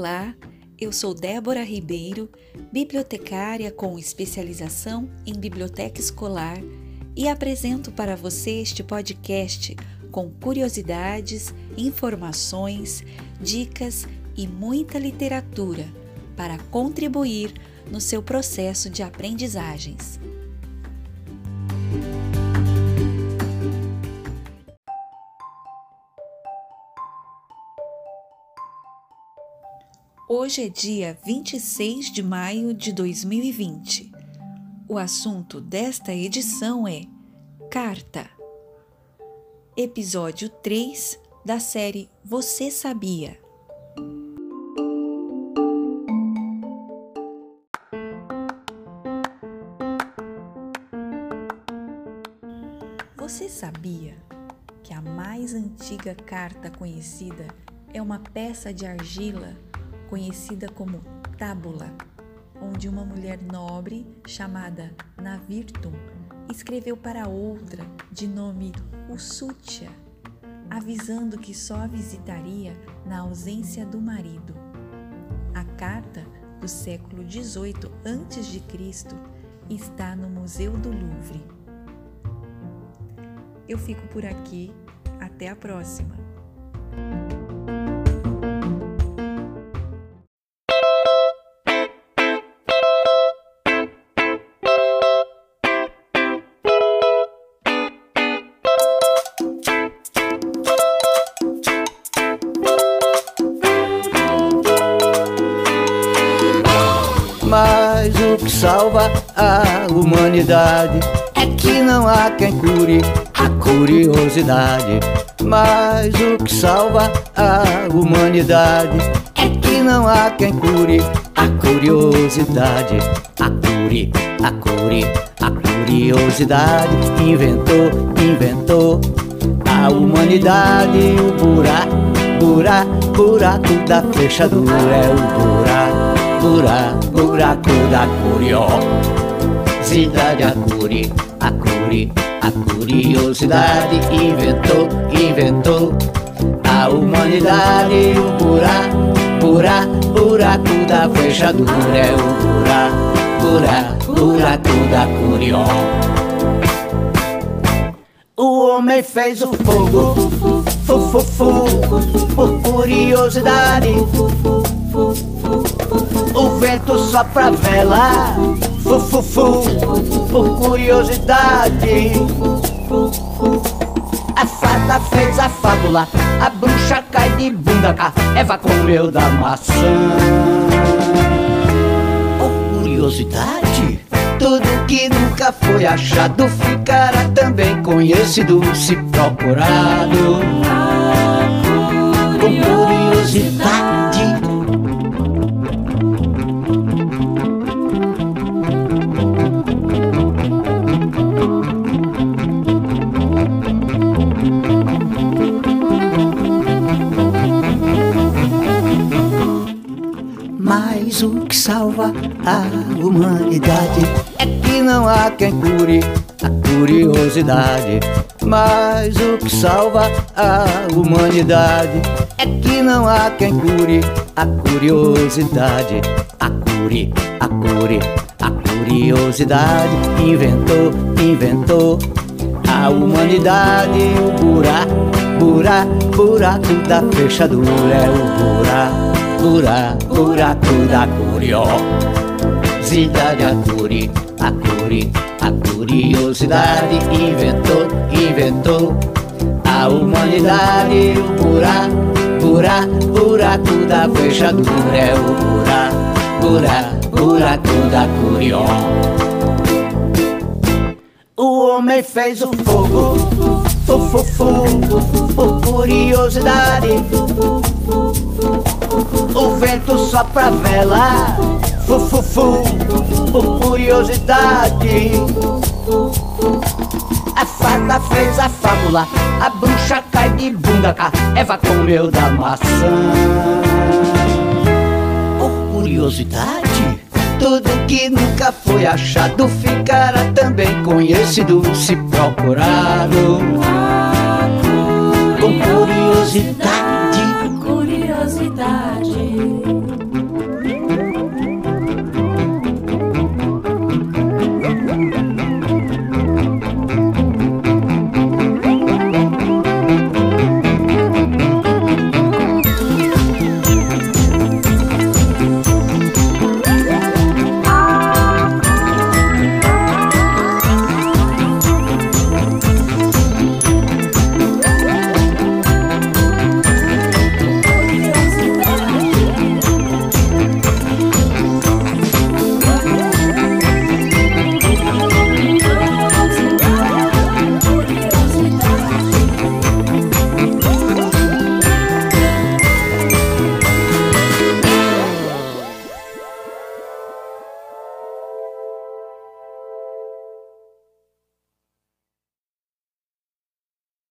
Olá, eu sou Débora Ribeiro, bibliotecária com especialização em biblioteca escolar e apresento para você este podcast com curiosidades, informações, dicas e muita literatura para contribuir no seu processo de aprendizagens. Hoje é dia 26 de maio de 2020. O assunto desta edição é Carta. Episódio 3 da série Você Sabia? Você sabia que a mais antiga carta conhecida é uma peça de argila conhecida como tábula, onde uma mulher nobre chamada Navirtum escreveu para outra de nome Ussútia, avisando que só a visitaria na ausência do marido. A carta do século XVIII a.C. está no Museu do Louvre. Eu fico por aqui, até a próxima! Mas o que salva a humanidade é que não há quem cure a curiosidade. Mas o que salva a humanidade é que não há quem cure a curiosidade. A cure, a cure, a curiosidade inventou, inventou a humanidade. O buraco, buraco, buraco da fechadura é o buraco buraco, buraco da curiosidade, a curi, a curi, a curiosidade inventou, inventou a humanidade, o buraco, buraco, buraco da fechadura é o buraco, buraco, da curiosidade. O homem fez o fogo, fu, fu, fu, por curiosidade. O vento sopra vela, fu, fu, fu, por curiosidade. A fada fez a fábula, a bruxa cai de bunda cá, Eva comeu da maçã. Por curiosidade, tudo que nunca foi achado ficará também conhecido se procurado. Com curiosidade. Mas o que salva a humanidade é que não há quem cure a curiosidade. Mas o que salva a humanidade é que não há quem cure a curiosidade. A cure, a cure, a curiosidade inventou, inventou a humanidade. O buraco, buraco, buraco da fechadura é o buraco buraco, buraco da curiosidade, a curi, a curi, a curiosidade inventou, inventou a humanidade, o buraco, buraco, buraco da fechadura é o buraco, buraco, buraco da curiosidade. O homem fez o fogo, fu, fu, por curiosidade. O vento sopra vela, fu, fu, fu, por curiosidade. A fada fez a fábula, a bruxa cai de bunda cá, Eva comeu da maçã. Por curiosidade, tudo que nunca foi achado ficará também conhecido se procurado. Com curiosidade